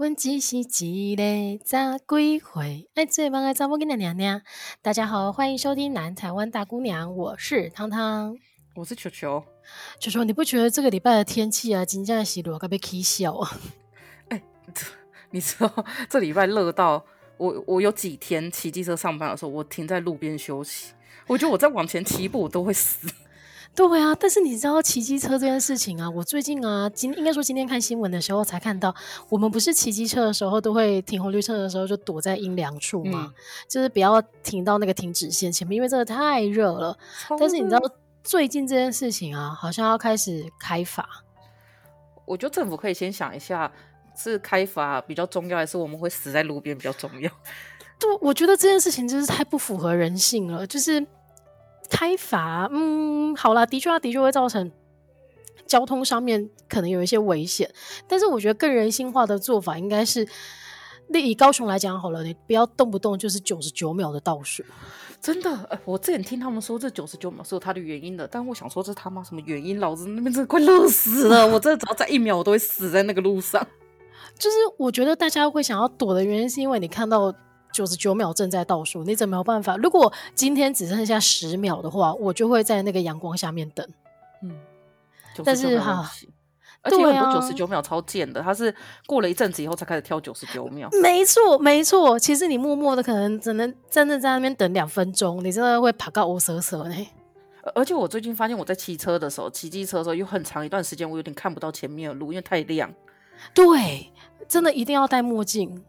问只是一个咋归回？爱最忙爱找我跟的娘娘。大家好，欢迎收听南台湾大姑娘，我是汤汤，我是球球。球球，你不觉得这个礼拜的天气啊，真的是热到被气笑啊？哎，你知道这礼拜热到我，我有几天骑机车上班的时候，我停在路边休息，我觉得我再往前骑一步，我都会死。对啊，但是你知道骑机车这件事情啊，我最近啊，今应该说今天看新闻的时候才看到，我们不是骑机车的时候都会停红绿灯的时候就躲在阴凉处嘛，嗯、就是不要停到那个停止线前面，因为真的太热了。但是你知道最近这件事情啊，好像要开始开罚。我觉得政府可以先想一下，是开罚比较重要，还是我们会死在路边比较重要？对，我觉得这件事情就是太不符合人性了，就是。开罚，嗯，好啦，的确，它的确会造成交通上面可能有一些危险。但是我觉得更人性化的做法应该是，那以高雄来讲好了，你不要动不动就是九十九秒的倒数。真的，呃，我之前听他们说这九十九秒是有它的原因的，但我想说这他妈什么原因？老子那边真的快热死了，我真的只要再一秒我都会死在那个路上。就是我觉得大家会想要躲的原因，是因为你看到。九十九秒正在倒数，你怎么有办法？如果今天只剩下十秒的话，我就会在那个阳光下面等。嗯，但是哈，而且有很多九十九秒超贱的，他是过了一阵子以后才开始挑九十九秒。没错，没错。其实你默默的可能只能真的在那边等两分钟，你真的会爬到乌瑟瑟呢。而且我最近发现，我在骑车的时候，骑机车的时候，有很长一段时间我有点看不到前面的路，因为太亮。对，真的一定要戴墨镜。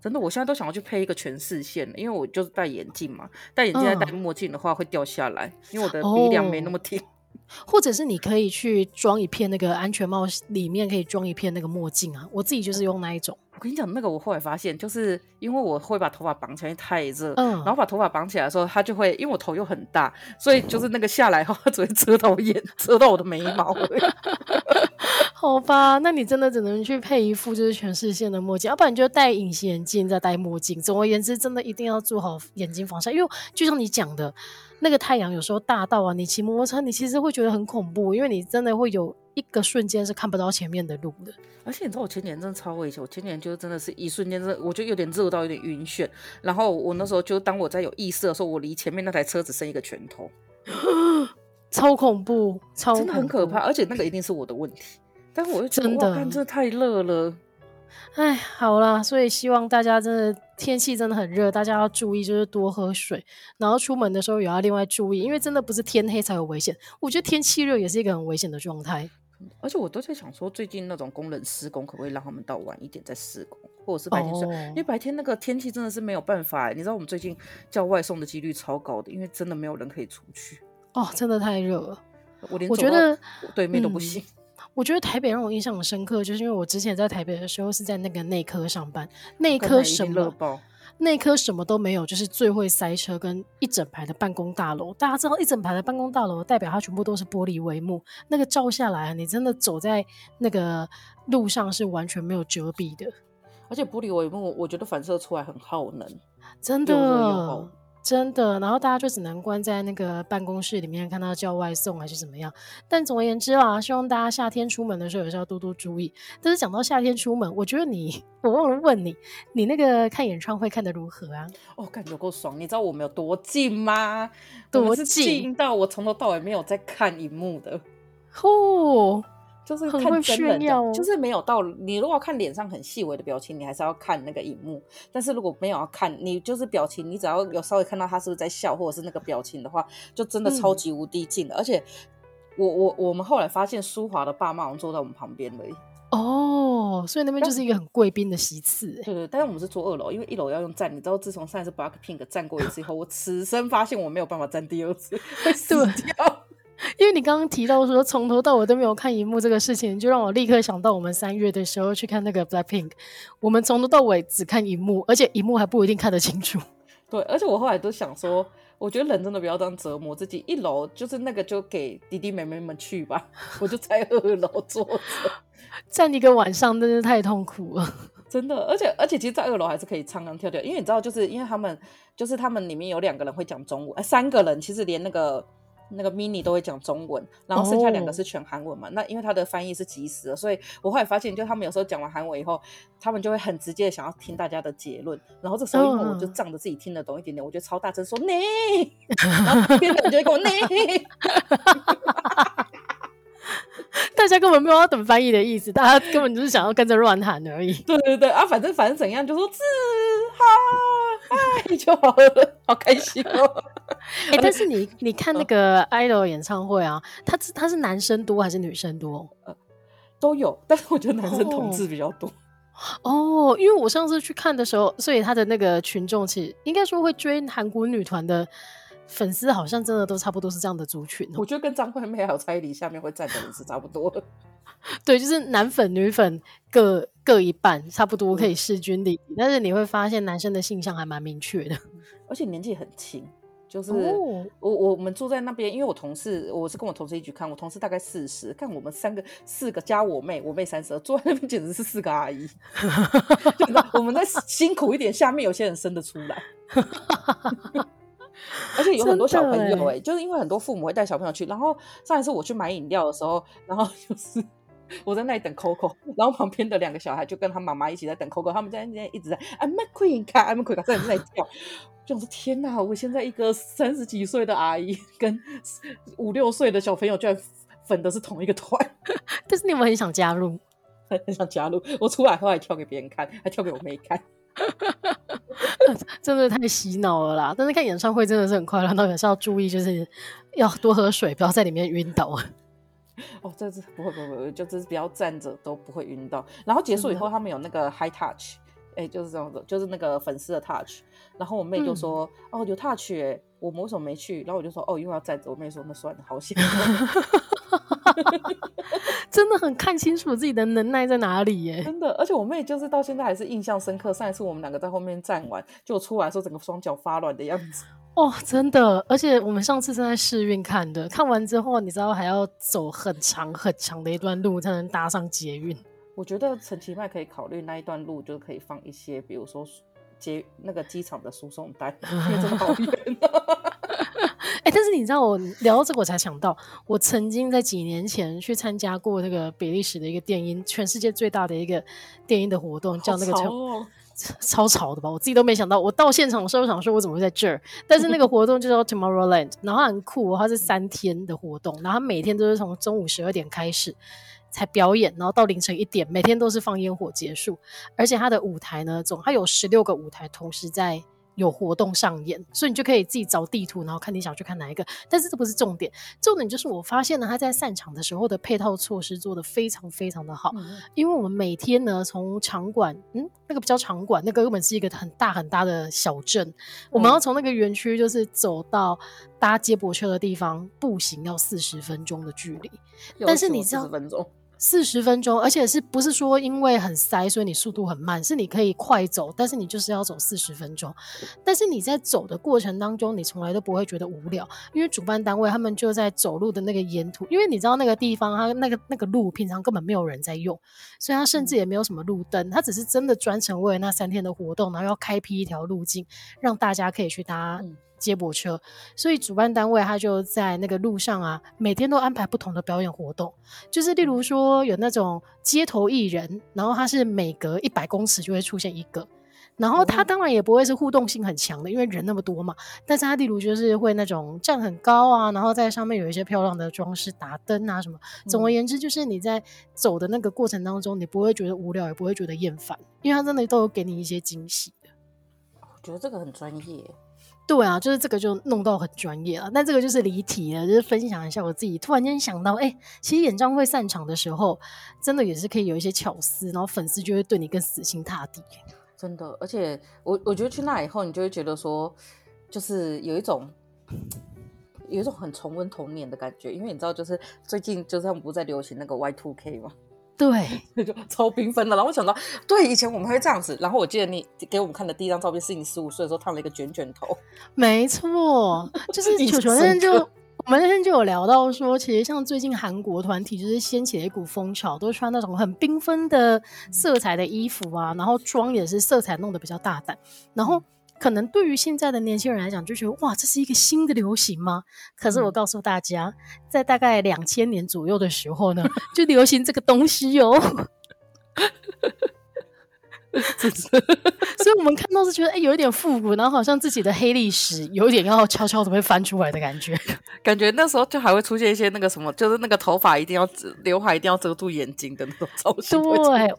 真的，我现在都想要去配一个全视线，因为我就是戴眼镜嘛，戴眼镜再戴墨镜的话会掉下来，嗯、因为我的鼻梁没那么挺。或者是你可以去装一片那个安全帽，里面可以装一片那个墨镜啊。我自己就是用那一种。我跟你讲，那个我后来发现，就是因为我会把头发绑起来，太热，嗯，然后把头发绑起来的时候，它就会，因为我头又很大，所以就是那个下来后，它只会遮到我眼，遮到我的眉毛。好吧，那你真的只能去配一副就是全视线的墨镜，要不然你就戴隐形眼镜再戴墨镜。总而言之，真的一定要做好眼睛防晒，因为就像你讲的，那个太阳有时候大到啊，你骑摩托车你其实会觉得很恐怖，因为你真的会有一个瞬间是看不到前面的路的。而且你知道我前年真的超危险，我前年就真的是一瞬间，真的我就有点热到有点晕眩，然后我那时候就当我在有意识的时候，我离前面那台车只剩一个拳头，超恐怖，超真的很可怕，而且那个一定是我的问题。但我又觉得真的，真的太热了。哎，好啦，所以希望大家真的天气真的很热，大家要注意，就是多喝水，然后出门的时候也要另外注意，因为真的不是天黑才有危险。我觉得天气热也是一个很危险的状态。而且我都在想说，最近那种工人施工，可不可以让他们到晚一点再施工，或者是白天睡？哦、因为白天那个天气真的是没有办法。你知道我们最近叫外送的几率超高的，因为真的没有人可以出去。哦，真的太热了，我连我觉得对面都不行。嗯我觉得台北让我印象很深刻，就是因为我之前在台北的时候是在那个内科上班，内科什么内科什么都没有，就是最会塞车跟一整排的办公大楼。大家知道一整排的办公大楼代表它全部都是玻璃帷幕，那个照下来，你真的走在那个路上是完全没有遮蔽的，而且玻璃帷幕我觉得反射出来很耗能，真的。真的，然后大家就只能关在那个办公室里面，看到叫外送还是怎么样。但总而言之啦，希望大家夏天出门的时候也是要多多注意。但是讲到夏天出门，我觉得你，我忘了问你，你那个看演唱会看的如何啊？哦，感觉够爽！你知道我们有多近吗？多近？近到我从头到尾没有在看荧幕的。呼。就是看真人的，哦、就是没有到你如果要看脸上很细微的表情，你还是要看那个荧幕。但是如果没有要看，你就是表情，你只要有稍微看到他是不是在笑，或者是那个表情的话，就真的超级无敌近的。嗯、而且我我我们后来发现，舒华的爸妈好像坐在我们旁边而已。哦，所以那边就是一个很贵宾的席次。对对，但是我们是坐二楼，因为一楼要用站。你知道，自从上一次 BLACKPINK 站过一次以后，我此生发现我没有办法站第二次，会死掉。因为你刚刚提到说从头到尾都没有看荧幕这个事情，就让我立刻想到我们三月的时候去看那个 Blackpink，我们从头到尾只看荧幕，而且荧幕还不一定看得清楚。对，而且我后来都想说，我觉得人真的不要这样折磨自己。一楼就是那个就给弟弟妹妹们去吧，我就在二楼坐着，站一个晚上真是太痛苦了，真的。而且而且其实，在二楼还是可以唱唱跳跳，因为你知道，就是因为他们就是他们里面有两个人会讲中文，哎，三个人其实连那个。那个 mini 都会讲中文，然后剩下两个是全韩文嘛。Oh. 那因为他的翻译是即时的，所以我后来发现，就他们有时候讲完韩文以后，他们就会很直接的想要听大家的结论。然后这时候因为我就仗着自己听得懂一点点，我就超大声说你，然后别人就会跟我你。大家根本没有要等翻译的意思，大家根本就是想要跟着乱喊而已。对对对啊，反正反正怎样，就说自嗨嗨就好了，好开心哦。哎、欸，但是你你看那个 idol 演唱会啊，他是他是男生多还是女生多？呃，都有，但是我觉得男生同志比较多。哦，因为我上次去看的时候，所以他的那个群众其实应该说会追韩国女团的。粉丝好像真的都差不多是这样的族群。喔，我觉得跟张惠妹还有蔡依林下面会站的人是差不多的。对，就是男粉女粉各各一半，差不多可以势均力敌。嗯、但是你会发现男生的性向还蛮明确的，而且年纪很轻。就是我我们住在那边，因为我同事我是跟我同事一起看，我同事大概四十，看我们三个四个加我妹，我妹三十，坐在那边简直是四个阿姨。我们再辛苦一点，下面有些人生得出来。而且有很多小朋友哎、欸，就是因为很多父母会带小朋友去。然后上一次我去买饮料的时候，然后 就是我在那里等 Coco，然后旁边的两个小孩就跟他妈妈一起在等 Coco，他们在那边一直在 I'm a queen，看 I'm a queen，在那里跳。就说天哪，我现在一个三十几岁的阿姨跟五六岁的小朋友居然粉的是同一个团，但是你们很想加入，很想加入。我出来后还跳给别人看，还跳给我妹看。真的太洗脑了啦！但是看演唱会真的是很快乐，那也是要注意，就是要多喝水，不要在里面晕倒。哦，这次不会不会不会，就是不要站着都不会晕倒。然后结束以后，他们有那个 high touch，哎、欸，就是这样子，就是那个粉丝的 touch。然后我妹就说：“嗯、哦，有 touch 哎，我们为什么没去？”然后我就说：“哦，因为要站着。”我妹说：“那算了，好险。” 真的很看清楚自己的能耐在哪里耶！真的，而且我妹就是到现在还是印象深刻。上一次我们两个在后面站完，就出来的时候整个双脚发软的样子。哦，真的！而且我们上次是在试运看的，看完之后你知道还要走很长很长的一段路才能搭上捷运。我觉得陈其迈可以考虑那一段路就可以放一些，比如说捷那个机场的输送带，因为真的好远。哎、欸，但是你知道，我聊到这个，我才想到，我曾经在几年前去参加过那个比利时的一个电音，全世界最大的一个电音的活动，叫那个超、哦、超潮的吧？我自己都没想到，我到现场的时候想说，我怎么会在这儿？但是那个活动就叫 Tomorrowland，然后很酷，它是三天的活动，然后它每天都是从中午十二点开始才表演，然后到凌晨一点，每天都是放烟火结束，而且它的舞台呢，总它有十六个舞台同时在。有活动上演，所以你就可以自己找地图，然后看你想去看哪一个。但是这不是重点，重点就是我发现呢，他在散场的时候的配套措施做得非常非常的好。嗯、因为我们每天呢，从场馆，嗯，那个不叫场馆，那个根本是一个很大很大的小镇，嗯、我们要从那个园区就是走到搭接驳车的地方，步行要四十分钟的距离。但是你知道。四十分钟，而且是不是说因为很塞，所以你速度很慢？是你可以快走，但是你就是要走四十分钟。但是你在走的过程当中，你从来都不会觉得无聊，因为主办单位他们就在走路的那个沿途，因为你知道那个地方，它那个那个路平常根本没有人在用，所以它甚至也没有什么路灯，它只是真的专程为了那三天的活动，然后要开辟一条路径，让大家可以去搭。嗯接驳车，所以主办单位他就在那个路上啊，每天都安排不同的表演活动，就是例如说有那种街头艺人，然后他是每隔一百公尺就会出现一个，然后他当然也不会是互动性很强的，因为人那么多嘛。但是他例如就是会那种站很高啊，然后在上面有一些漂亮的装饰、打灯啊什么。总而言之，就是你在走的那个过程当中，你不会觉得无聊，也不会觉得厌烦，因为他真的都有给你一些惊喜的。我觉得这个很专业。对啊，就是这个就弄到很专业了。那这个就是离题了，就是分享一下我自己突然间想到，哎、其实演唱会散场的时候，真的也是可以有一些巧思，然后粉丝就会对你更死心塌地。真的，而且我我觉得去那以后，你就会觉得说，就是有一种有一种很重温童年的感觉，因为你知道，就是最近就是他们不是在流行那个 Y Two K 吗？对，那 就超缤纷的。然后我想到，对，以前我们会这样子。然后我记得你给我们看的第一张照片是你十五岁的时候烫了一个卷卷头。没错，就是 球球那天就我们那天就有聊到说，其实像最近韩国团体就是掀起了一股风潮，都穿那种很缤纷的色彩的衣服啊，然后妆也是色彩弄得比较大胆。然后可能对于现在的年轻人来讲，就觉得哇，这是一个新的流行吗？可是我告诉大家，嗯、在大概两千年左右的时候呢，就流行这个东西哟、哦。所以我们看到是觉得，哎、欸，有一点复古，然后好像自己的黑历史有一点要悄悄的被翻出来的感觉。感觉那时候就还会出现一些那个什么，就是那个头发一定要刘海一定要遮住眼睛的那种造型。对，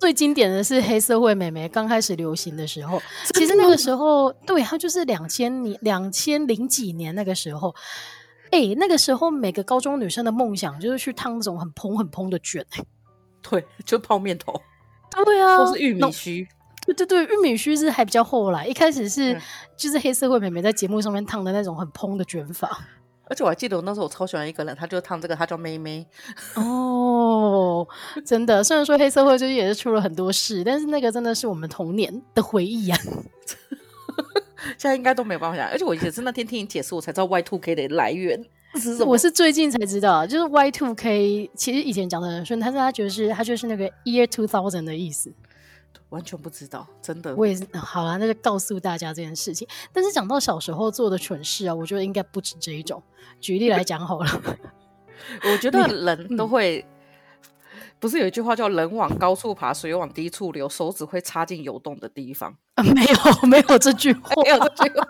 最经典的是黑社会美眉刚开始流行的时候，其实那个时候，对，它就是两千年、两千零几年那个时候。哎、欸，那个时候每个高中女生的梦想就是去烫那种很蓬很蓬的卷。对，就泡面头。对啊，都是玉米须。对对对，玉米须是还比较后来，一开始是、嗯、就是黑社会美眉在节目上面烫的那种很蓬的卷发。而且我还记得我那时候我超喜欢一个人，他就烫这个，他叫妹妹。哦，真的，虽然说黑社会最近也是出了很多事，但是那个真的是我们童年的回忆啊。现在应该都没有办法想，而且我也是那天听你解释，我才知道 Y two K 的来源。是我是最近才知道，就是 Y two K，其实以前讲的很顺，但是他觉得是，他就是那个 Year Two Thousand 的意思，完全不知道，真的。我也是，好啦，那就告诉大家这件事情。但是讲到小时候做的蠢事啊，我觉得应该不止这一种。举例来讲好了，我觉得人都会，嗯、不是有一句话叫“人往高处爬，水往低处流”，手指会插进有洞的地方。啊、没有，没有这句话，没有这句话。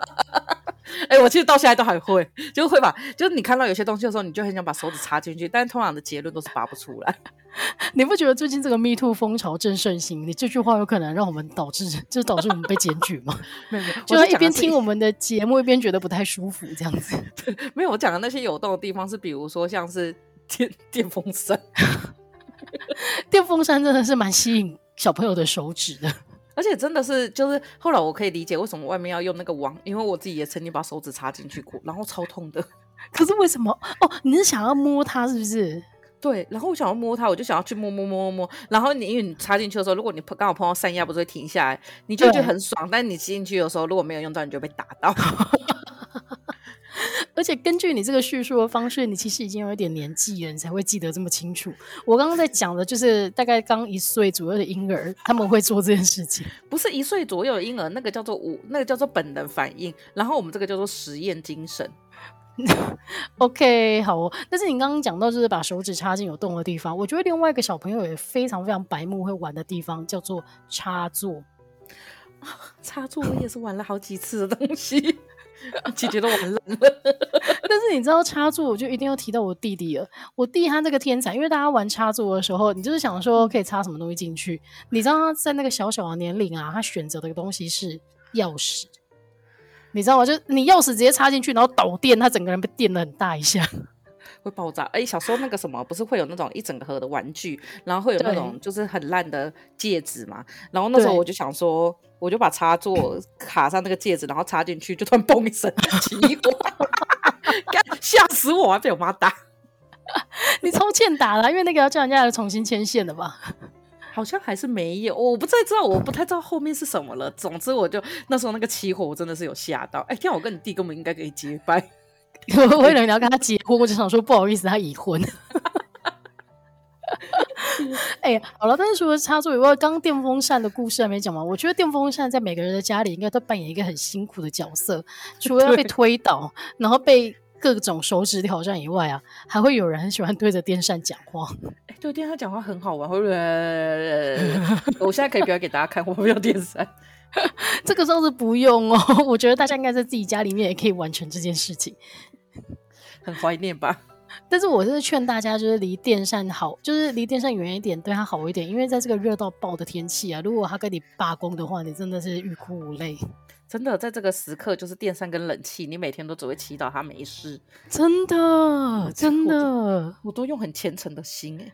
哎、欸，我其实到现在都还会，就会把，就是你看到有些东西的时候，你就很想把手指插进去，但是通常的结论都是拔不出来。你不觉得最近这个 Me Too 风潮正盛行？你这句话有可能让我们导致，就是导致我们被检举吗？没有，没有，就一边听我们的节目，一边觉得不太舒服，这样子。没有，我讲的那些有洞的地方是，比如说像是电电风扇，电风扇真的是蛮吸引小朋友的手指的。而且真的是，就是后来我可以理解为什么外面要用那个网，因为我自己也曾经把手指插进去过，然后超痛的。可是为什么？哦，你是想要摸它是不是？对，然后我想要摸它，我就想要去摸摸摸摸摸。然后你因为你插进去的时候，如果你刚好碰到山压，不是会停下来，你就觉得很爽。但你吸进去的时候，如果没有用到，你就被打到。而且根据你这个叙述的方式，你其实已经有一点年纪了，你才会记得这么清楚。我刚刚在讲的就是大概刚一岁左右的婴儿，他们会做这件事情。不是一岁左右的婴儿，那个叫做五，那个叫做本能反应。然后我们这个叫做实验精神。OK，好哦。但是你刚刚讲到就是把手指插进有洞的地方，我觉得另外一个小朋友也非常非常白目会玩的地方叫做插座。插座我也是玩了好几次的东西。姐姐都玩烂了，但是你知道插座，我就一定要提到我弟弟了。我弟他这个天才，因为大家玩插座的时候，你就是想说可以插什么东西进去。你知道他在那个小小的年龄啊，他选择的东西是钥匙，你知道吗？就你钥匙直接插进去，然后导电，他整个人被电了很大一下。会爆炸！哎、欸，小时候那个什么，不是会有那种一整个盒的玩具，然后会有那种就是很烂的戒指嘛？然后那时候我就想说，我就把插座卡上那个戒指，然后插进去，就突然嘣一声，奇怪，吓死我，还被我妈打。你超欠打了，因为那个要叫人家来重新牵线的吧？好像还是没有，我不太知道，我不太知道后面是什么了。总之，我就那时候那个起火，我真的是有吓到。哎、欸，天啊，我跟你弟根本应该可以结拜。我 为了你要跟他结婚，我就想说不好意思，他已婚。哎呀，好了，但是除了插座以外，刚刚电风扇的故事还没讲完。我觉得电风扇在每个人的家里应该都扮演一个很辛苦的角色，除了要被推倒，然后被各种手指挑战以外啊，还会有人很喜欢对着电扇讲话。哎，对，电扇讲话很好玩。我现在可以表演给大家看，我没有电扇。这个倒是不用哦，我觉得大家应该在自己家里面也可以完成这件事情。很怀念吧，但是我是劝大家，就是离电扇好，就是离电扇远一点，对它好一点。因为在这个热到爆的天气啊，如果它跟你罢工的话，你真的是欲哭无泪。真的，在这个时刻，就是电扇跟冷气，你每天都只会祈祷它没事。真的，真的，我都，用很虔诚的心哎，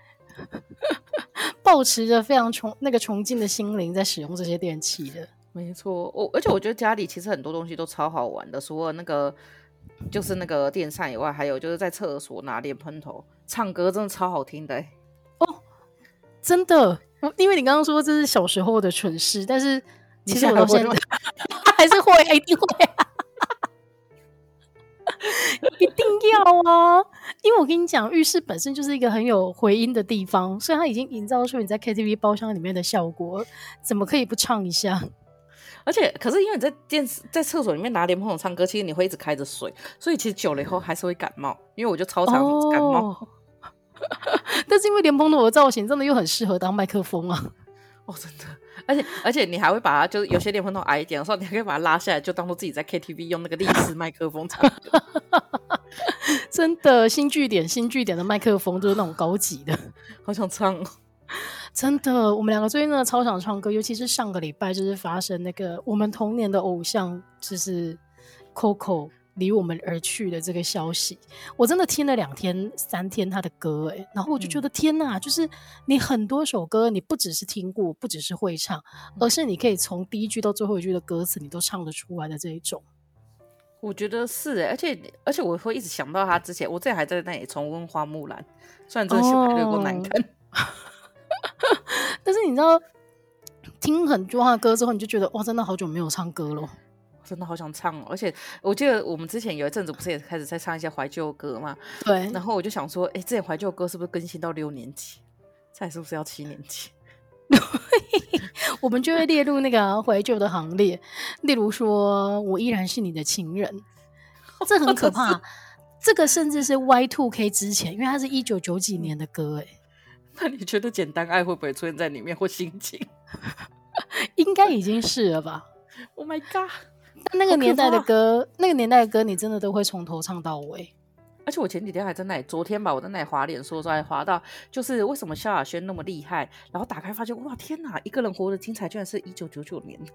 抱持着非常崇那个崇敬的心灵在使用这些电器的。没错，我而且我觉得家里其实很多东西都超好玩的，除了那个。就是那个电扇以外，还有就是在厕所拿莲蓬头唱歌，真的超好听的、欸、哦！真的，因为你刚刚说这是小时候的蠢事，但是其实我到现在还是会，一定会，一定要啊！因为我跟你讲，浴室本身就是一个很有回音的地方，所以它已经营造出你在 KTV 包厢里面的效果，怎么可以不唱一下？而且可是因为你在电视在厕所里面拿莲蓬头唱歌，其实你会一直开着水，所以其实久了以后还是会感冒。因为我就超常感冒。哦、但是因为莲蓬头的造型真的又很适合当麦克风啊！哦，真的。而且而且你还会把它，就是有些莲蓬头矮一点的时候，你还可以把它拉下来，就当做自己在 KTV 用那个立式麦克风唱歌。真的，新据点新据点的麦克风就是那种高级的，好想唱哦。真的，我们两个最近真的超想唱歌，尤其是上个礼拜就是发生那个我们童年的偶像就是 Coco 离我们而去的这个消息，我真的听了两天三天他的歌，哎，然后我就觉得天哪，就是你很多首歌你不只是听过，不只是会唱，而是你可以从第一句到最后一句的歌词你都唱得出来的这一种。我觉得是哎，而且而且我会一直想到他之前，我之前还在那里重温花木兰，虽然这个小孩有够难看。哦 但是你知道，听很多他的歌之后，你就觉得哇，真的好久没有唱歌了，真的好想唱哦！而且我记得我们之前有一阵子不是也开始在唱一些怀旧歌嘛？对。然后我就想说，哎，这些怀旧歌是不是更新到六年级？再是不是要七年级？我们就会列入那个怀旧的行列。例如说，我依然是你的情人，这很可怕。这个甚至是 Y Two K 之前，因为它是一九九几年的歌，哎。那你觉得简单爱会不会出现在里面或心情？应该已经是了吧？Oh my god！但那个年代的歌，那个年代的歌，你真的都会从头唱到尾。而且我前几天还在那里，昨天吧，我在那里滑脸书的时候还滑到，就是为什么萧亚轩那么厉害？然后打开发现，哇，天哪！一个人活得精彩，居然是一九九九年。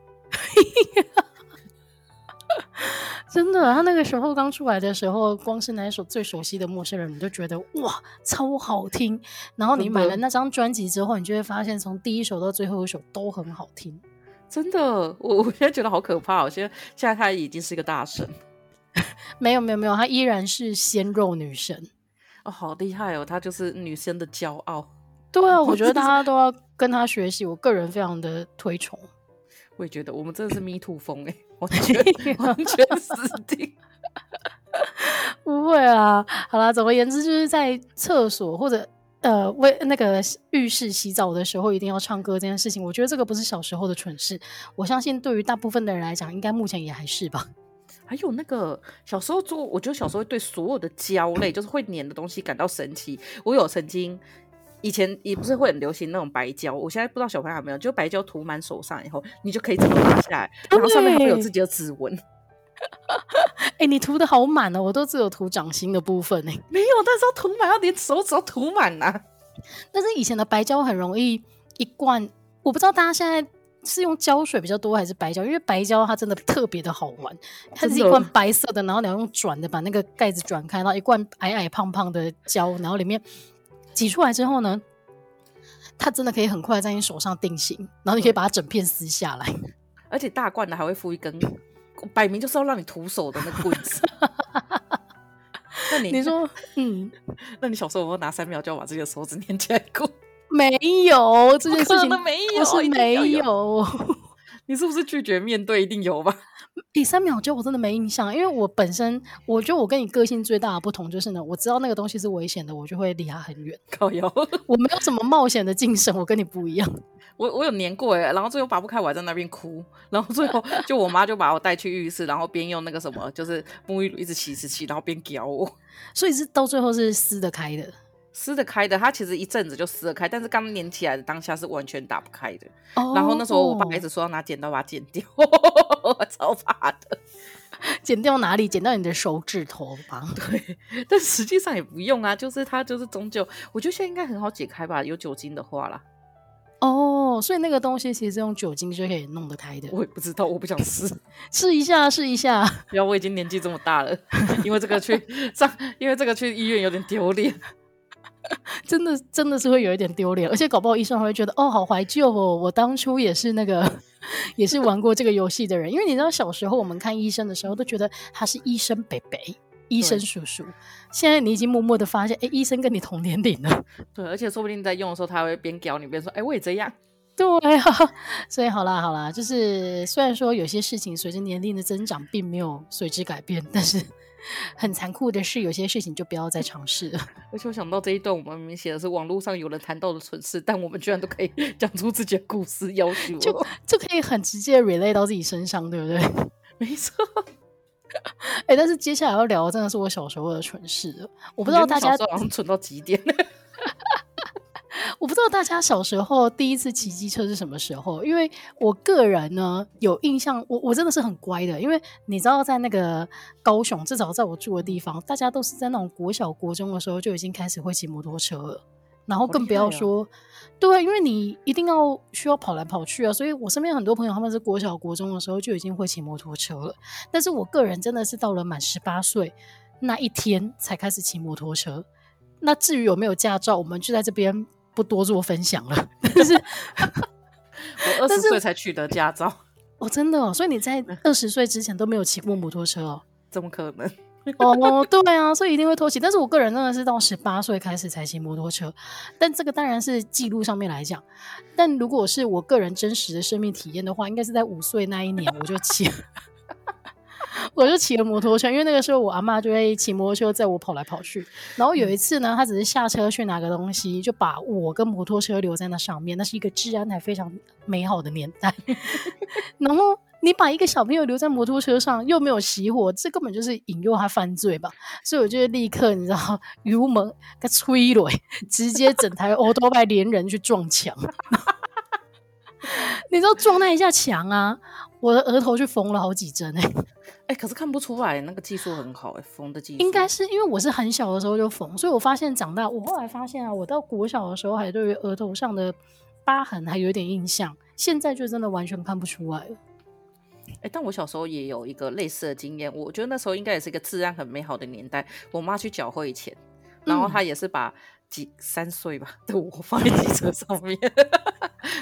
真的，他那个时候刚出来的时候，光是那一首最熟悉的陌生人，你就觉得哇，超好听。然后你买了那张专辑之后，你就会发现，从第一首到最后一首都很好听。真的，我我现在觉得好可怕。我现在现在他已经是一个大神，没有没有没有，他依然是鲜肉女神哦，好厉害哦，他就是女生的骄傲。对啊，我觉得大家都要跟他学习，我个人非常的推崇。我也觉得，我们真的是 Me Too 风哎，完全 完全死定。不会啊，好啦，总而言之，就是在厕所或者呃为那个浴室洗澡的时候，一定要唱歌这件事情，我觉得这个不是小时候的蠢事。我相信对于大部分的人来讲，应该目前也还是吧。还有那个小时候做，我觉得小时候对所有的胶类，就是会粘的东西感到神奇。我有曾经。以前也不是会很流行那种白胶，我现在不知道小朋友有没有，就白胶涂满手上以后，你就可以整个拿下来，然后上面还会有自己的指纹。哎、欸，你涂的好满哦，我都只有涂掌心的部分呢。没有，但是要涂满，要连手指都涂满呐。但是以前的白胶很容易一罐，我不知道大家现在是用胶水比较多还是白胶，因为白胶它真的特别的好玩，它是一罐白色的，然后你要用转的把那个盖子转开，然后一罐矮矮胖胖的胶，然后里面。挤出来之后呢，它真的可以很快在你手上定型，然后你可以把它整片撕下来，而且大罐的还会附一根，摆明就是要让你徒手的那个棍子。那你你说，嗯，那你小时候有没有拿三秒就要把自己的手指粘起来过？没有，这件事情没有，是没有。你是不是拒绝面对？一定有吧。第三秒就我真的没印象，因为我本身我觉得我跟你个性最大的不同就是呢，我知道那个东西是危险的，我就会离它很远。靠腰，我没有什么冒险的精神，我跟你不一样。我我有粘过哎，然后最后拔不开，我还在那边哭，然后最后就我妈就把我带去浴室，然后边用那个什么就是沐浴乳一直洗洗洗，然后边教我，所以是到最后是撕得开的。撕得开的，它其实一阵子就撕得开，但是刚粘起来的当下是完全打不开的。Oh. 然后那时候我爸一直说要拿剪刀把它剪掉，我 超怕的。剪掉哪里？剪掉你的手指头吧。对，但实际上也不用啊，就是它就是终究，我觉得现在应该很好解开吧，有酒精的话啦。哦，oh, 所以那个东西其实是用酒精就可以弄得开的。我也不知道，我不想试，试一下，试一下。不要，我已经年纪这么大了，因为这个去上，因为这个去医院有点丢脸。真的真的是会有一点丢脸，而且搞不好医生还会觉得哦，好怀旧哦，我当初也是那个，也是玩过这个游戏的人。因为你知道，小时候我们看医生的时候都觉得他是医生北北、医生叔叔，现在你已经默默的发现，哎，医生跟你同年龄了。对，而且说不定在用的时候，他会边教你边说，哎，我也这样。对啊，所以好啦好啦，就是虽然说有些事情随着年龄的增长并没有随之改变，但是很残酷的是，有些事情就不要再尝试了。而且我想到这一段，我们明明写的是网络上有人谈到的蠢事，但我们居然都可以 讲出自己的故事，要求就 就可以很直接 relate 到自己身上，对不对？没错。哎、欸，但是接下来要聊的真的是我小时候的蠢事了。我不知道大家好像蠢到极点。我不知道大家小时候第一次骑机车是什么时候？因为我个人呢有印象，我我真的是很乖的，因为你知道在那个高雄，至少在我住的地方，大家都是在那种国小国中的时候就已经开始会骑摩托车了，然后更不要说，哦、对，因为你一定要需要跑来跑去啊，所以我身边很多朋友他们是国小国中的时候就已经会骑摩托车了，但是我个人真的是到了满十八岁那一天才开始骑摩托车。那至于有没有驾照，我们就在这边。不多做分享了，但是我二十岁才取得驾照哦，真的哦，所以你在二十岁之前都没有骑过摩托车哦？怎么可能？哦，对啊，所以一定会偷骑。但是我个人真的是到十八岁开始才骑摩托车，但这个当然是记录上面来讲，但如果是我个人真实的生命体验的话，应该是在五岁那一年我就骑。我就骑了摩托车，因为那个时候我阿妈就会骑摩托车载我跑来跑去。然后有一次呢，她只是下车去拿个东西，就把我跟摩托车留在那上面。那是一个治安还非常美好的年代。然后你把一个小朋友留在摩托车上，又没有熄火，这根本就是引诱他犯罪吧？所以我就立刻你知道，油门给催了，直接整台欧多拜连人去撞墙。你知道撞那一下墙啊，我的额头就缝了好几针哎、欸。哎、欸，可是看不出来，那个技术很好哎、欸，缝的技术应该是因为我是很小的时候就缝，所以我发现长大，我后来发现啊，我到国小的时候还对于额头上的疤痕还有点印象，现在就真的完全看不出来了。哎、欸，但我小时候也有一个类似的经验，我觉得那时候应该也是一个治安很美好的年代。我妈去缴汇钱，然后她也是把。几三岁吧，对，我放在机车上面。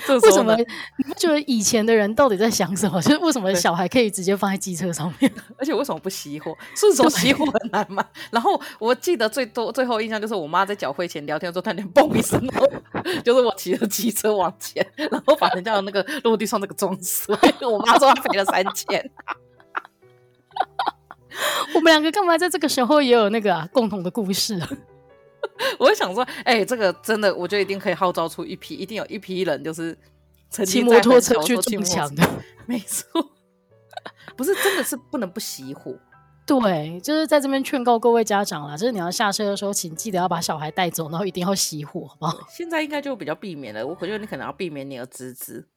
为什么？你不觉得以前的人到底在想什么？就是为什么小孩可以直接放在机车上面？而且为什么不熄火？顺手熄火很难吗？然后我记得最多最后印象就是我妈在缴费前聊天的时候，突然间嘣一声，就是我骑着机车往前，然后把人家的那个落地窗那个撞碎。我妈说她赔了三千。我们两个干嘛在这个时候也有那个、啊、共同的故事？我会想说，哎、欸，这个真的，我觉得一定可以号召出一批，一定有一批人就是骑摩托车去撞墙的。没错，不是真的是不能不熄火。对，就是在这边劝告各位家长啦，就是你要下车的时候，请记得要把小孩带走，然后一定要熄火，好不好？现在应该就比较避免了。我觉得你可能要避免你的侄子。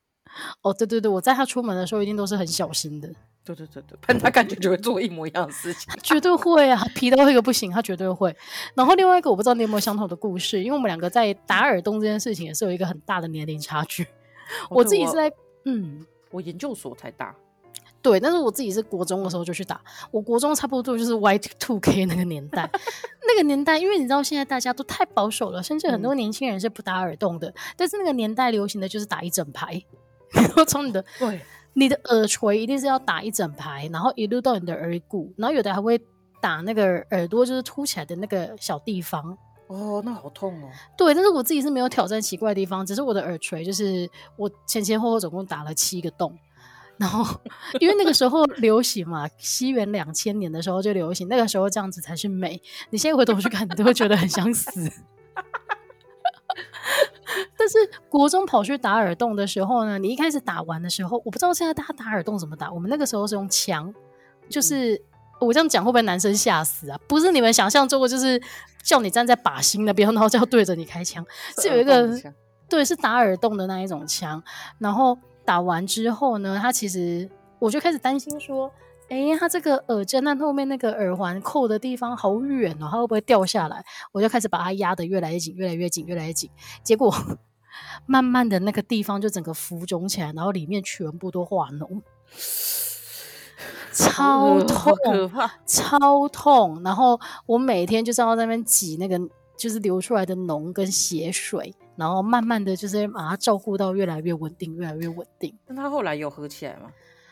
哦，对对对，我在他出门的时候一定都是很小心的。对对对对，但他感觉就会做一模一样的事情，绝对会啊，皮到一个不行，他绝对会。然后另外一个，我不知道你有没有相同的故事，因为我们两个在打耳洞这件事情也是有一个很大的年龄差距。我自己是在嗯，我研究所才打，对，但是我自己是国中的时候就去打，我国中差不多就是 Y two K 那个年代，那个年代，因为你知道现在大家都太保守了，甚至很多年轻人是不打耳洞的，嗯、但是那个年代流行的就是打一整排，然后从你的 对。你的耳垂一定是要打一整排，然后一路到你的耳骨，然后有的还会打那个耳朵就是凸起来的那个小地方。哦，那好痛哦。对，但是我自己是没有挑战奇怪的地方，只是我的耳垂就是我前前后后总共打了七个洞。然后因为那个时候流行嘛，西元两千年的时候就流行，那个时候这样子才是美。你现在回头去看，你都会觉得很想死。但是国中跑去打耳洞的时候呢，你一开始打完的时候，我不知道现在大家打耳洞怎么打。我们那个时候是用枪，就是、嗯、我这样讲会不会男生吓死啊？不是你们想象中的，就是叫你站在靶心那边，然后就要对着你开枪。是有一个对，是打耳洞的那一种枪。然后打完之后呢，他其实我就开始担心说。哎、欸，他这个耳针那后面那个耳环扣的地方好远哦，它会不会掉下来？我就开始把它压得越来越紧，越来越紧，越来越紧。结果慢慢的那个地方就整个浮肿起来，然后里面全部都化脓，超 痛，超痛。然后我每天就在那边挤那个就是流出来的脓跟血水，然后慢慢的就是把它照顾到越来越稳定，越来越稳定。那他后来有合起来吗？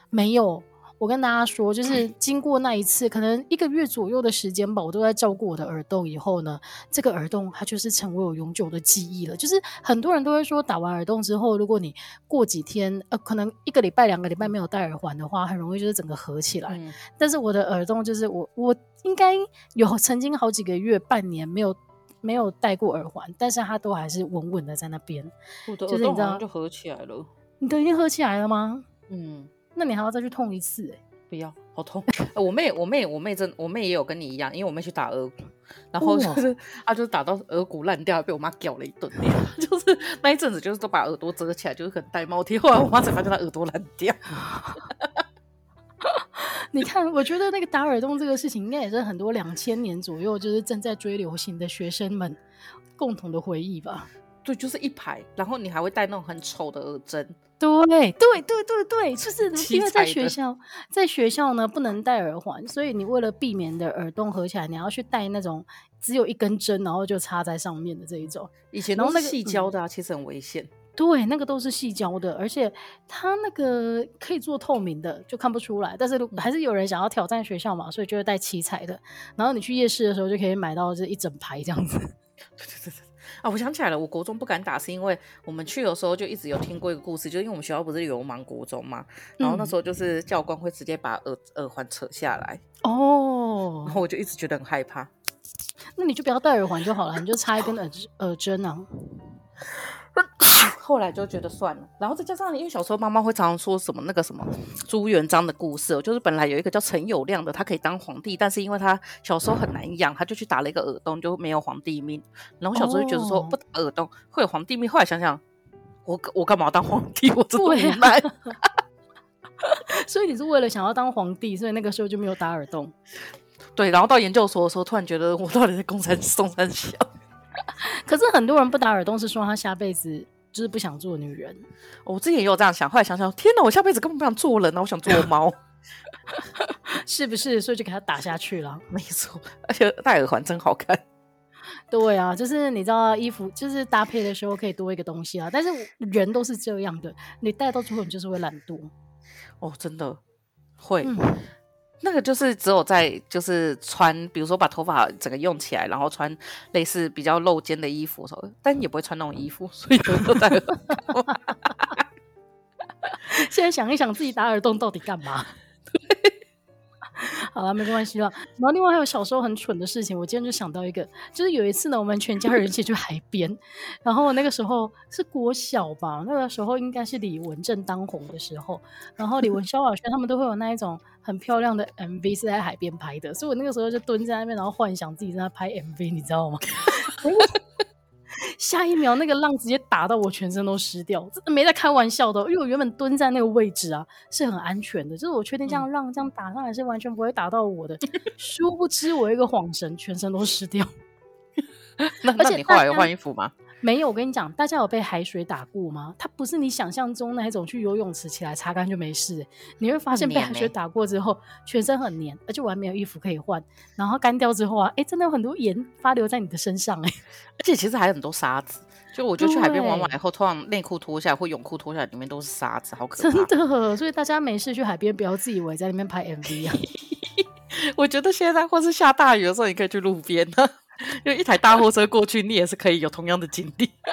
没有。我跟大家说，就是经过那一次，可能一个月左右的时间吧，我都在照顾我的耳洞。以后呢，这个耳洞它就是成为我永久的记忆了。就是很多人都会说，打完耳洞之后，如果你过几天，呃，可能一个礼拜、两个礼拜没有戴耳环的话，很容易就是整个合起来。嗯、但是我的耳洞就是我，我应该有曾经好几个月、半年没有没有戴过耳环，但是它都还是稳稳的在那边。我的耳洞就合起来了。你都已经合起来了吗？嗯。那你还要再去痛一次哎、欸？不要，好痛！我妹，我妹，我妹真，我妹也有跟你一样，因为我妹去打耳骨，然后就是，哦、啊，就是打到耳骨烂掉，被我妈屌了一顿。就是那一阵子，就是都把耳朵遮起来，就是很戴帽贴。后来我妈才发现她耳朵烂掉。你看，我觉得那个打耳洞这个事情，应该也是很多两千年左右，就是正在追流行的学生们共同的回忆吧。对，就是一排，然后你还会戴那种很丑的耳针。对，对，对，对，对，就是因为在学校，在学校呢不能戴耳环，所以你为了避免的耳洞合起来，你要去戴那种只有一根针，然后就插在上面的这一种。以前都是细胶的啊，其实很危险。对，那个都是细胶的，而且它那个可以做透明的，就看不出来。但是还是有人想要挑战学校嘛，所以就会带七彩的。然后你去夜市的时候就可以买到这一整排这样子。对对对对。啊，我想起来了，我国中不敢打，是因为我们去的时候就一直有听过一个故事，就是因为我们学校不是流氓国中嘛，然后那时候就是教官会直接把耳耳环扯下来哦，然后我就一直觉得很害怕。那你就不要戴耳环就好了，你就插一根耳 耳针啊。后来就觉得算了，然后再加上因为小时候妈妈会常常说什么那个什么朱元璋的故事，就是本来有一个叫陈友谅的，他可以当皇帝，但是因为他小时候很难养，他就去打了一个耳洞，就没有皇帝命。然后小时候就觉得说不打耳洞会有皇帝命，后来想想我我干嘛要当皇帝？我真的明白。所以你是为了想要当皇帝，所以那个时候就没有打耳洞。对，然后到研究所的时候，突然觉得我到底在公山 松山小。可是很多人不打耳洞是说他下辈子。就是不想做女人，我之前也有这样想，后来想想，天哪，我下辈子根本不想做人，我想做猫，是不是？所以就给他打下去了。没错，而且戴耳环真好看。对啊，就是你知道，衣服就是搭配的时候可以多一个东西啊。但是人都是这样的，你戴到最后你就是会懒惰。哦，真的会。嗯那个就是只有在就是穿，比如说把头发整个用起来，然后穿类似比较露肩的衣服的时候，但也不会穿那种衣服，所以都戴耳洞。现在想一想，自己打耳洞到底干嘛？好了，没关系了。然后另外还有小时候很蠢的事情，我今天就想到一个，就是有一次呢，我们全家人一起去海边，然后那个时候是国小吧，那个时候应该是李文正当红的时候，然后李文、萧亚轩他们都会有那一种很漂亮的 MV 是在海边拍的，所以我那个时候就蹲在那边，然后幻想自己在那拍 MV，你知道吗？下一秒，那个浪直接打到我全身都湿掉，真的没在开玩笑的。因为我原本蹲在那个位置啊，是很安全的，就是我确定这样浪这样打上来是完全不会打到我的。殊不知我一个晃神，全身都湿掉。那那你后来有换衣服吗？没有，我跟你讲，大家有被海水打过吗？它不是你想象中那一种去游泳池起来擦干就没事。你会发现被海水打过之后，全身很黏，而且我还没有衣服可以换。然后干掉之后啊，哎，真的有很多盐发留在你的身上哎，而且其实还有很多沙子。就我就去海边玩完以后，突然内裤脱下来或泳裤脱下来，里面都是沙子，好可怕。真的，所以大家没事去海边，不要自以为在那边拍 MV 啊。我觉得现在或是下大雨的时候，你可以去路边呢。因为一台大货车过去，你也是可以有同样的经历。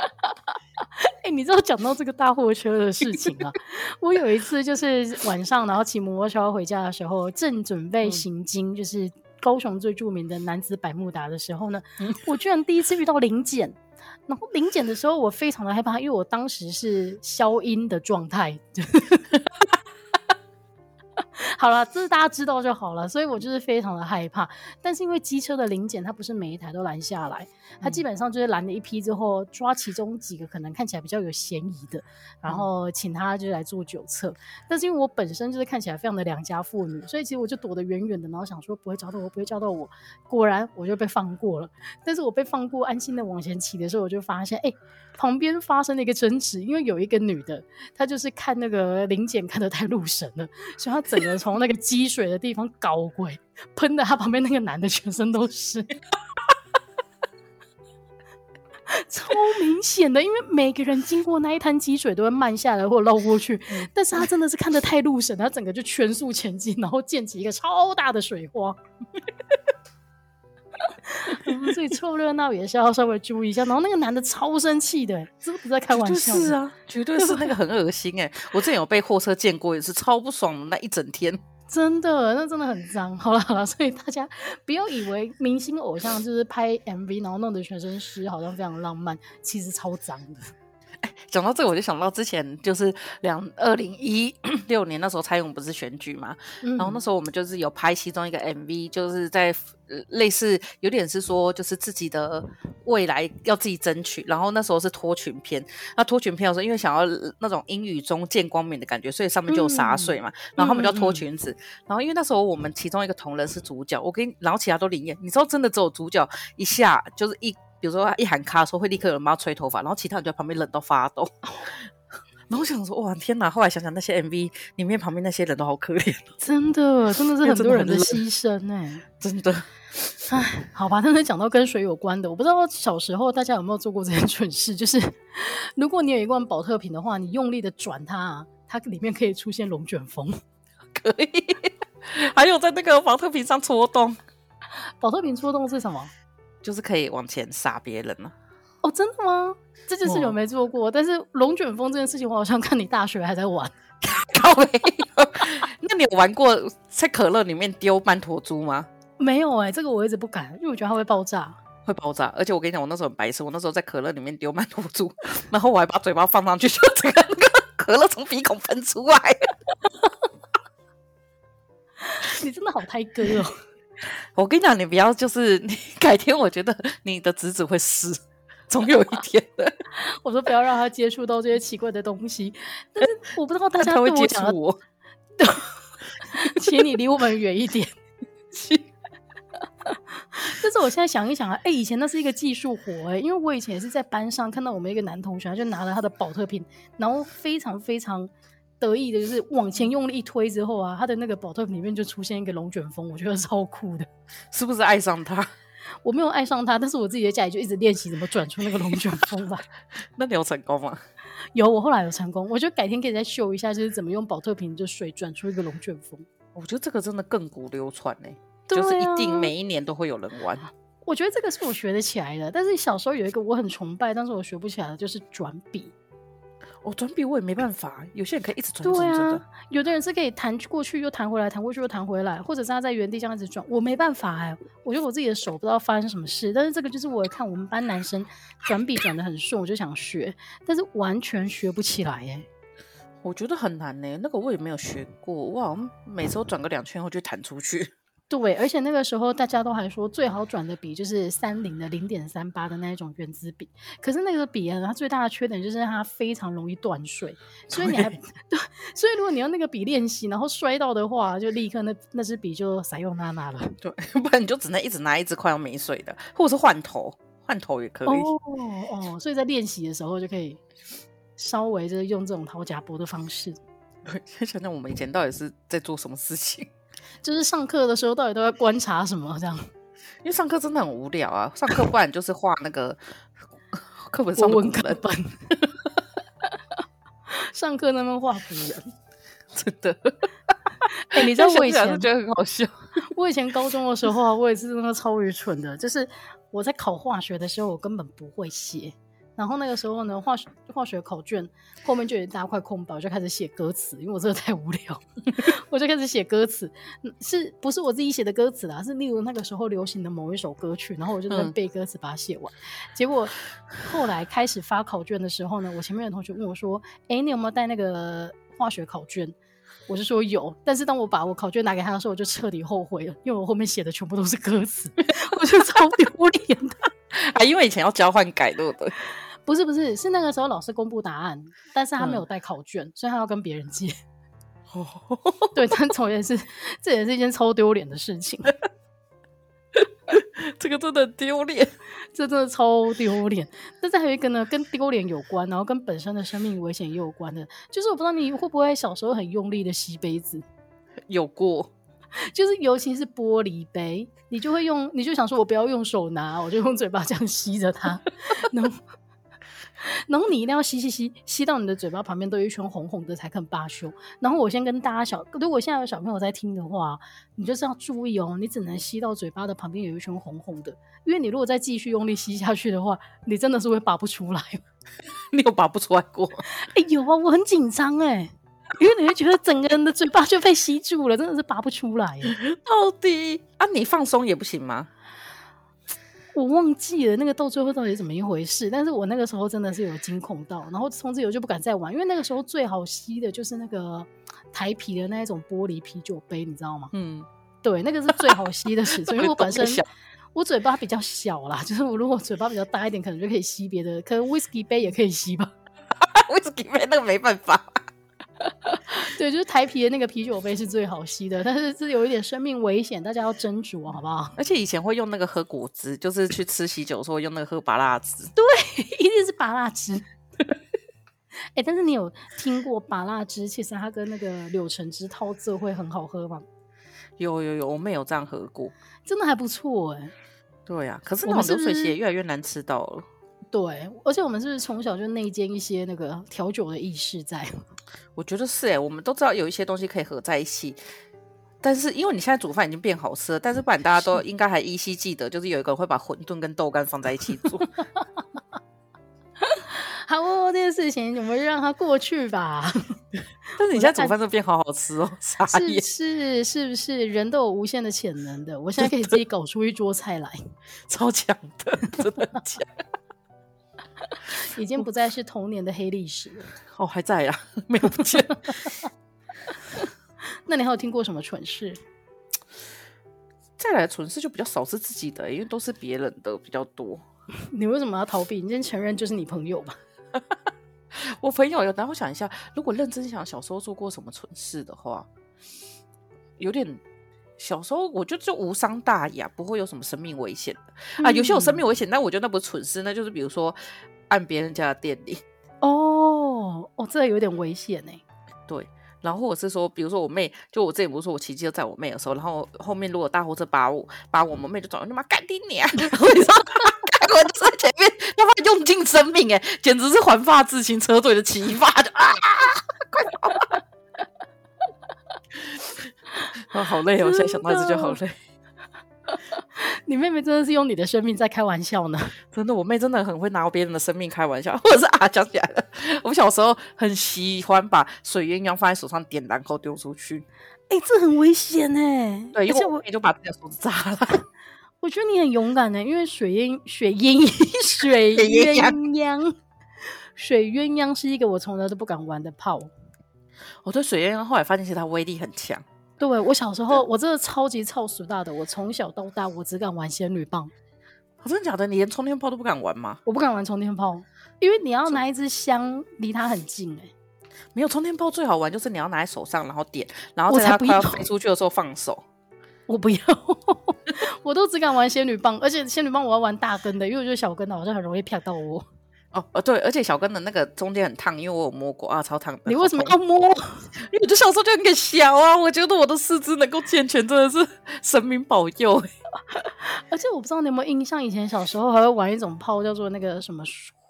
哎、欸，你知道讲到这个大货车的事情啊？我有一次就是晚上，然后骑摩托车回家的时候，正准备行经，就是高雄最著名的男子百慕达的时候呢，嗯、我居然第一次遇到临检。然后临检的时候，我非常的害怕，因为我当时是消音的状态。好了，这是大家知道就好了，所以我就是非常的害怕。但是因为机车的临检，它不是每一台都拦下来，它基本上就是拦了一批之后，抓其中几个可能看起来比较有嫌疑的，然后请他就来做酒测。但是因为我本身就是看起来非常的良家妇女，所以其实我就躲得远远的，然后想说不会抓到我，不会抓到我。果然我就被放过了。但是我被放过，安心的往前骑的时候，我就发现，哎、欸，旁边发生了一个争执，因为有一个女的，她就是看那个临检看得太入神了，所以她整个从从那个积水的地方搞鬼，喷的她旁边那个男的全身都是。超明显的，因为每个人经过那一滩积水都会慢下来或绕过去，嗯、但是他真的是看得太入神，他整个就全速前进，然后溅起一个超大的水花。所以凑热闹也是要稍微注意一下。然后那个男的超生气的，这不在开玩笑。是啊，绝对是那个很恶心哎！我之前有被货车见过，也是超不爽的那一整天。真的，那真的很脏。好了好了，所以大家不要以为明星偶像就是拍 MV 然后弄得全身湿，好像非常浪漫，其实超脏的。哎，讲到这个，我就想到之前就是两二零一 六年那时候蔡英文不是选举嘛，嗯、然后那时候我们就是有拍其中一个 MV，就是在、呃、类似有点是说就是自己的未来要自己争取，然后那时候是脱裙片，那脱裙片的时候因为想要那种阴雨中见光明的感觉，所以上面就有洒水嘛，嗯、然后他们就要脱裙子，嗯、然后因为那时候我们其中一个同仁是主角，我跟然后其他都灵验，你知道真的只有主角一下就是一。比如说他一喊卡的时候，会立刻有人帮他吹头发，然后其他人就在旁边冷到发抖。然后我想说，哇，天哪！后来想想，那些 MV 里面旁边那些人都好可怜，真的，真的是很 多人的牺牲哎，真的。哎，好吧，但是讲到跟水有关的，我不知道小时候大家有没有做过这件蠢事，就是如果你有一罐保特瓶的话，你用力的转它，它里面可以出现龙卷风，可以。还有在那个宝特瓶上戳洞，保特瓶戳洞是什么？就是可以往前杀别人了哦，真的吗？这件事情我没做过，哦、但是龙卷风这件事情，我好像看你大学还在玩。没有？那你有玩过在可乐里面丢曼陀珠吗？没有哎、欸，这个我一直不敢，因为我觉得它会爆炸。会爆炸，而且我跟你讲，我那时候很白痴，我那时候在可乐里面丢曼陀珠，然后我还把嘴巴放上去，就整个那个可乐从鼻孔喷出来。你真的好胎哥哦！我跟你讲，你不要就是 你改天，我觉得你的侄子会死，总有一天的。我说不要让他接触到这些奇怪的东西，但是我不知道大家对我讲的，他会接触我，请你离我们远一点。但是我现在想一想啊，哎、欸，以前那是一个技术活哎、欸，因为我以前也是在班上看到我们一个男同学，他就拿了他的保特瓶，然后非常非常。得意的就是往前用力一推之后啊，他的那个宝特瓶里面就出现一个龙卷风，我觉得超酷的。是不是爱上他？我没有爱上他，但是我自己在家里就一直练习怎么转出那个龙卷风吧。那你有成功吗？有，我后来有成功。我觉得改天可以再秀一下，就是怎么用宝特瓶就水转出一个龙卷风。我觉得这个真的亘古流传呢、欸，啊、就是一定每一年都会有人玩。我觉得这个是我学得起来的，但是小时候有一个我很崇拜，但是我学不起来的就是转笔。我转笔我也没办法，有些人可以一直转。对啊，有的人是可以弹过去又弹回来，弹过去又弹回来，或者是他在原地这样子转。我没办法哎、欸，我觉得我自己的手不知道发生什么事。但是这个就是我看我们班男生转笔转的很顺，我就想学，但是完全学不起来哎、欸。我觉得很难呢、欸，那个我也没有学过，我好像，每次转个两圈后就弹出去。对，而且那个时候大家都还说最好转的笔就是三菱的零点三八的那一种原子笔，可是那个笔啊，它最大的缺点就是它非常容易断水，所以你还对，所以如果你用那个笔练习，然后摔到的话，就立刻那那支笔就撒用那那了。对，不然你就只能一直拿一支快要没水的，或者是换头，换头也可以。哦哦，所以在练习的时候就可以稍微就是用这种掏夹拨的方式。对，想想我们以前到底是在做什么事情。就是上课的时候，到底都在观察什么？这样，因为上课真的很无聊啊。上课不然就是画那个课本上的文课本，上课那边画古人，真的。哎、欸，你 知道我以前是觉得很好笑。我以前高中的时候啊，我也是真的超愚蠢的。就是我在考化学的时候，我根本不会写。然后那个时候呢，化学化学考卷后面就有一大块空白，我就开始写歌词，因为我真的太无聊，我就开始写歌词，是不是我自己写的歌词啦？是例如那个时候流行的某一首歌曲，然后我就在背歌词把它写完。嗯、结果后来开始发考卷的时候呢，我前面的同学问我说：“哎，你有没有带那个化学考卷？”我就说有，但是当我把我考卷拿给他的时候，我就彻底后悔了，因为我后面写的全部都是歌词，我就超丢脸的 啊！因为以前要交换改录的。不是不是，是那个时候老师公布答案，但是他没有带考卷，嗯、所以他要跟别人借。哦，对，但总也是，这也是一件超丢脸的事情。这个真的丢脸，这真的超丢脸。但是还有一个呢，跟丢脸有关，然后跟本身的生命危险也有关的，就是我不知道你会不会小时候很用力的吸杯子，有过，就是尤其是玻璃杯，你就会用，你就想说我不要用手拿，我就用嘴巴这样吸着它，然后。然后你一定要吸吸吸吸到你的嘴巴旁边都有一圈红红的才肯罢休。然后我先跟大家小，如果现在有小朋友在听的话，你就是要注意哦，你只能吸到嘴巴的旁边有一圈红红的，因为你如果再继续用力吸下去的话，你真的是会拔不出来。你有拔不出来过？哎、欸，有啊，我很紧张哎，因为你会觉得整个人的嘴巴就被吸住了，真的是拔不出来。到底啊，你放松也不行吗？我忘记了那个到最后到底是怎么一回事，但是我那个时候真的是有惊恐到，然后从此以后就不敢再玩，因为那个时候最好吸的就是那个台啤的那一种玻璃啤酒杯，你知道吗？嗯，对，那个是最好吸的尺寸，因为 我本身我嘴巴比较小啦，就是我如果嘴巴比较大一点，可能就可以吸别的，可能 whisky 杯也可以吸吧，威士忌杯那个没办法。对，就是台啤的那个啤酒杯是最好吸的，但是是有一点生命危险，大家要斟酌，好不好？而且以前会用那个喝果汁，就是去吃喜酒的时候用那个喝芭乐汁。对，一定是芭乐汁。哎、欸，但是你有听过芭乐汁？其实它跟那个柳橙汁套着会很好喝吗？有有有，我妹有这样喝过，真的还不错哎、欸。对啊，可是那种流水席也越来越难吃到了。对，而且我们是不是从小就内建一些那个调酒的意识在？我觉得是哎，我们都知道有一些东西可以合在一起，但是因为你现在煮饭已经变好吃了，但是不然大家都应该还依稀记得，就是有一个人会把馄饨跟豆干放在一起煮。好哦，这件事情我们就让它过去吧。但是你现在煮饭都变好好吃哦，傻眼。是是是不是？人都有无限的潜能的，我现在可以自己搞出一桌菜来，超强的，真的强。已经不再是童年的黑历史了。哦，还在呀，没有不见。那你还有听过什么蠢事？再来的蠢事就比较少是自己的，因为都是别人的比较多。你为什么要逃避？你先承认就是你朋友吧。我朋友有，然后我想一下，如果认真想小时候做过什么蠢事的话，有点。小时候我觉得就无伤大雅，不会有什么生命危险的啊。有些有生命危险，但我觉得那不是蠢事，那就是比如说按别人家的电铃。哦哦，这有点危险呢。对，然后或者是说，比如说我妹，就我之前不是说我骑机车载我妹的时候，然后后面如果大货车把我把我们妹就转过去，妈干你娘！我跟你说，我就在前面，他妈用尽生命哎，简直是环法自行车队的骑法，就啊，快跑！啊，好累哦！我现在想到这就好累。你妹妹真的是用你的生命在开玩笑呢？真的，我妹真的很会拿别人的生命开玩笑。或者是啊，讲起来了，我小时候很喜欢把水鸳鸯放在手上点燃后丢出去。哎、欸，这很危险哎！对，因为我也就把自己的手指扎了。我觉得你很勇敢呢，因为水鸳水鸳水鸳鸯水鸳鸯是一个我从来都不敢玩的炮。我对水鸳鸯后来发现，其实它威力很强。对，我小时候，我真的超级超俗大的。我从小到大，我只敢玩仙女棒。哦，真的假的？你连冲天炮都不敢玩吗？我不敢玩冲天炮，因为你要拿一支香离它很近哎。没有冲天炮最好玩，就是你要拿在手上，然后点，然后在它快要飞出去的时候放手。我不要，我都只敢玩仙女棒，而且仙女棒我要玩大根的，因为我觉得小根的好像很容易啪到我。哦哦对，而且小根的那个中间很烫，因为我有摸过啊，超烫的。你为什么要摸？因为我就小时候就很小啊，我觉得我的四肢能够健全，真的是神明保佑。而且我不知道你有没有印象，以前小时候还会玩一种炮，叫做那个什么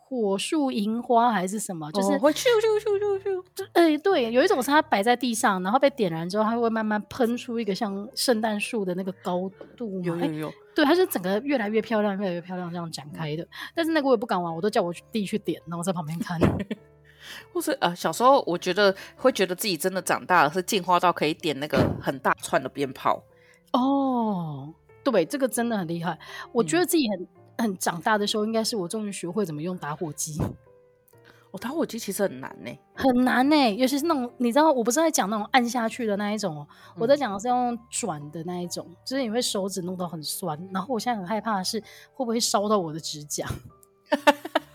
火树银花还是什么，就是会咻咻咻咻咻。哎，对，有一种是它摆在地上，然后被点燃之后，它会慢慢喷出一个像圣诞树的那个高度。有有有。对，它是整个越来越漂亮，越来越漂亮这样展开的。但是那个我也不敢玩，我都叫我弟去点，然后我在旁边看。或是呃，小时候我觉得会觉得自己真的长大了，是进化到可以点那个很大串的鞭炮。哦，对，这个真的很厉害。我觉得自己很。很长大的时候，应该是我终于学会怎么用打火机。哦，打火机其实很难呢，很难呢，尤其是那种你知道，我不是在讲那种按下去的那一种，嗯、我在讲的是用转的那一种，就是你会手指弄到很酸。然后我现在很害怕的是会不会烧到我的指甲，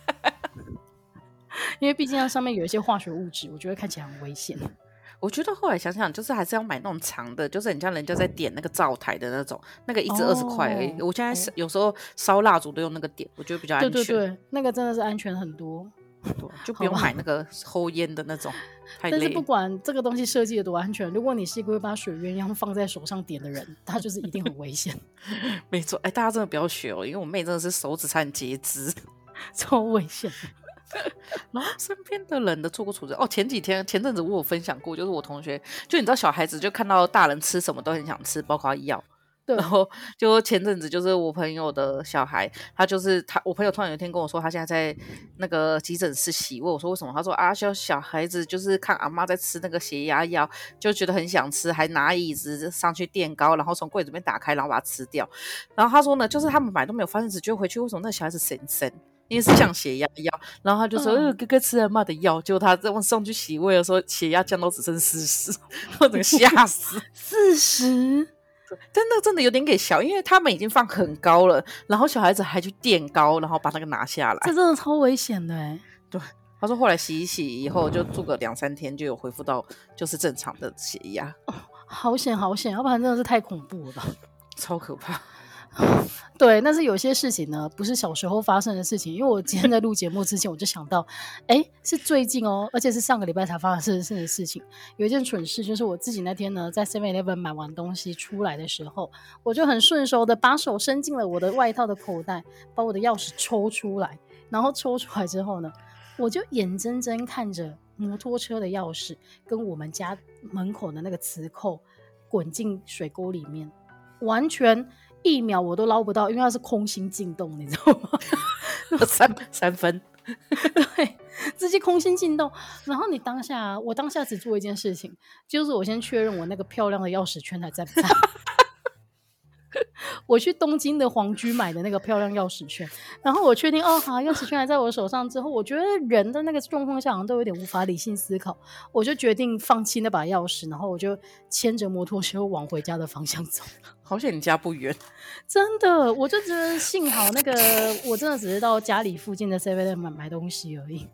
因为毕竟它上面有一些化学物质，我觉得看起来很危险。我觉得后来想想，就是还是要买那种长的，就是很像人家在点那个灶台的那种，那个一支二十块而已。哦、我现在是有时候烧蜡烛都用那个点，我觉得比较安全。对对对，那个真的是安全很多，就不用买那个抽烟的那种。太累。但是不管这个东西设计的多安全，如果你是一个会把水鸳鸯放在手上点的人，他就是一定很危险。没错，哎，大家真的不要学哦，因为我妹真的是手指差点截肢，超危险。然后身边的人的做过处置哦。前几天前阵子我有分享过，就是我同学，就你知道小孩子就看到大人吃什么都很想吃，包括药。对，然后就前阵子就是我朋友的小孩，他就是他，我朋友突然有一天跟我说，他现在在那个急诊室洗胃。我说为什么？他说啊，小小孩子就是看阿妈在吃那个血压药，就觉得很想吃，还拿椅子上去垫高，然后从柜子里面打开，然后把它吃掉。然后他说呢，就是他们买都没有发现，只觉得回去为什么那小孩子神神，因为是降血压药。然后他就说，呃，哥哥吃了妈的药，结果他在上去洗胃的时候，血压降到只剩四十，我整个吓死，四十。真的真的有点给小，因为他们已经放很高了，然后小孩子还去垫高，然后把那个拿下来，这真的超危险的哎。对，他说后来洗一洗以后，就住个两三天，就有恢复到就是正常的血压。哦，好险好险，要不然真的是太恐怖了，超可怕。对，但是有些事情呢，不是小时候发生的事情。因为我今天在录节目之前，我就想到，哎，是最近哦，而且是上个礼拜才发生的事情。有一件蠢事，就是我自己那天呢，在 Seven Eleven 买完东西出来的时候，我就很顺手的把手伸进了我的外套的口袋，把我的钥匙抽出来。然后抽出来之后呢，我就眼睁睁看着摩托车的钥匙跟我们家门口的那个磁扣滚进水沟里面，完全。一秒我都捞不到，因为它是空心进洞，你知道吗？三三分，对，直接空心进洞。然后你当下，我当下只做一件事情，就是我先确认我那个漂亮的钥匙圈还在不在。我去东京的皇居买的那个漂亮钥匙圈，然后我确定哦，好，钥匙圈还在我手上之后，我觉得人的那个状况下好像都有点无法理性思考，我就决定放弃那把钥匙，然后我就牵着摩托车往回家的方向走。好险你家不远，真的，我就觉得幸好那个我真的只是到家里附近的 Seven 买买东西而已。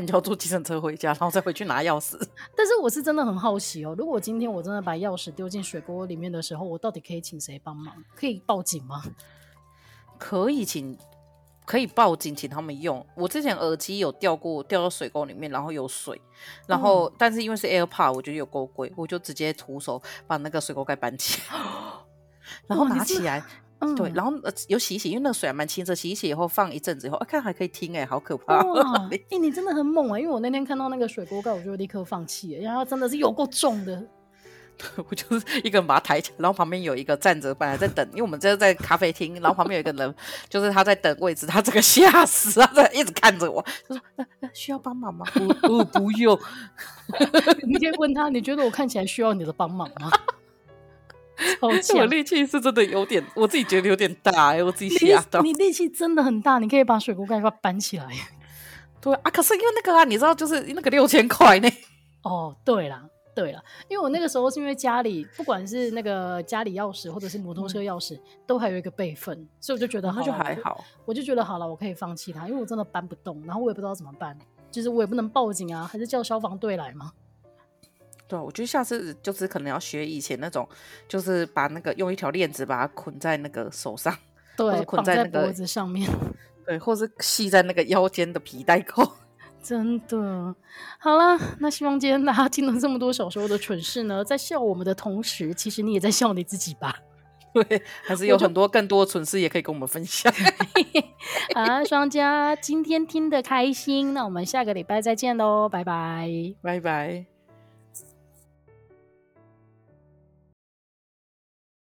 你就要坐计程车回家，然后再回去拿钥匙。但是我是真的很好奇哦，如果今天我真的把钥匙丢进水沟里面的时候，我到底可以请谁帮忙？可以报警吗？可以请，可以报警请他们用。我之前耳机有掉过，掉到水沟里面，然后有水，然后、嗯、但是因为是 AirPod，我觉得有够贵，我就直接徒手把那个水沟盖搬起来，然后拿起来。嗯、对，然后呃有洗一洗，因为那个水还蛮清澈，洗一洗以后放一阵子以后，啊，看还可以听哎、欸，好可怕！哇，哎、欸，你真的很猛啊、欸！因为我那天看到那个水锅盖，我就立刻放弃了，然后真的是有够重的。我就是一个人把它抬起来，然后旁边有一个站着，本来在等，因为我们这是在咖啡厅，然后旁边有一个人，就是他在等位置，他这个吓死，他在一直看着我，他说、呃呃：“需要帮忙吗？”不，不，不用。你可以问他，你觉得我看起来需要你的帮忙吗？我力气是真的有点，我自己觉得有点大哎、欸，我自己吓到。你力气真的很大，你可以把水壶盖把它搬起来。对啊，可是因为那个啊，你知道，就是那个六千块呢。哦，对啦，对啦，因为我那个时候是因为家里不管是那个家里钥匙或者是摩托车钥匙，嗯、都还有一个备份，所以我就觉得那就还好我。我就觉得好了，我可以放弃它，因为我真的搬不动，然后我也不知道怎么办，就是我也不能报警啊，还是叫消防队来吗？对，我觉得下次就是可能要学以前那种，就是把那个用一条链子把它捆在那个手上，对，捆在那个脖子上面，对，或是系在那个腰间的皮带扣。真的，好了，那希望今天大家听了这么多小时候的蠢事呢，在笑我们的同时，其实你也在笑你自己吧？对，还是有很多更多的蠢事也可以跟我们分享。好啊，双家今天听得开心，那我们下个礼拜再见喽，拜拜，拜拜。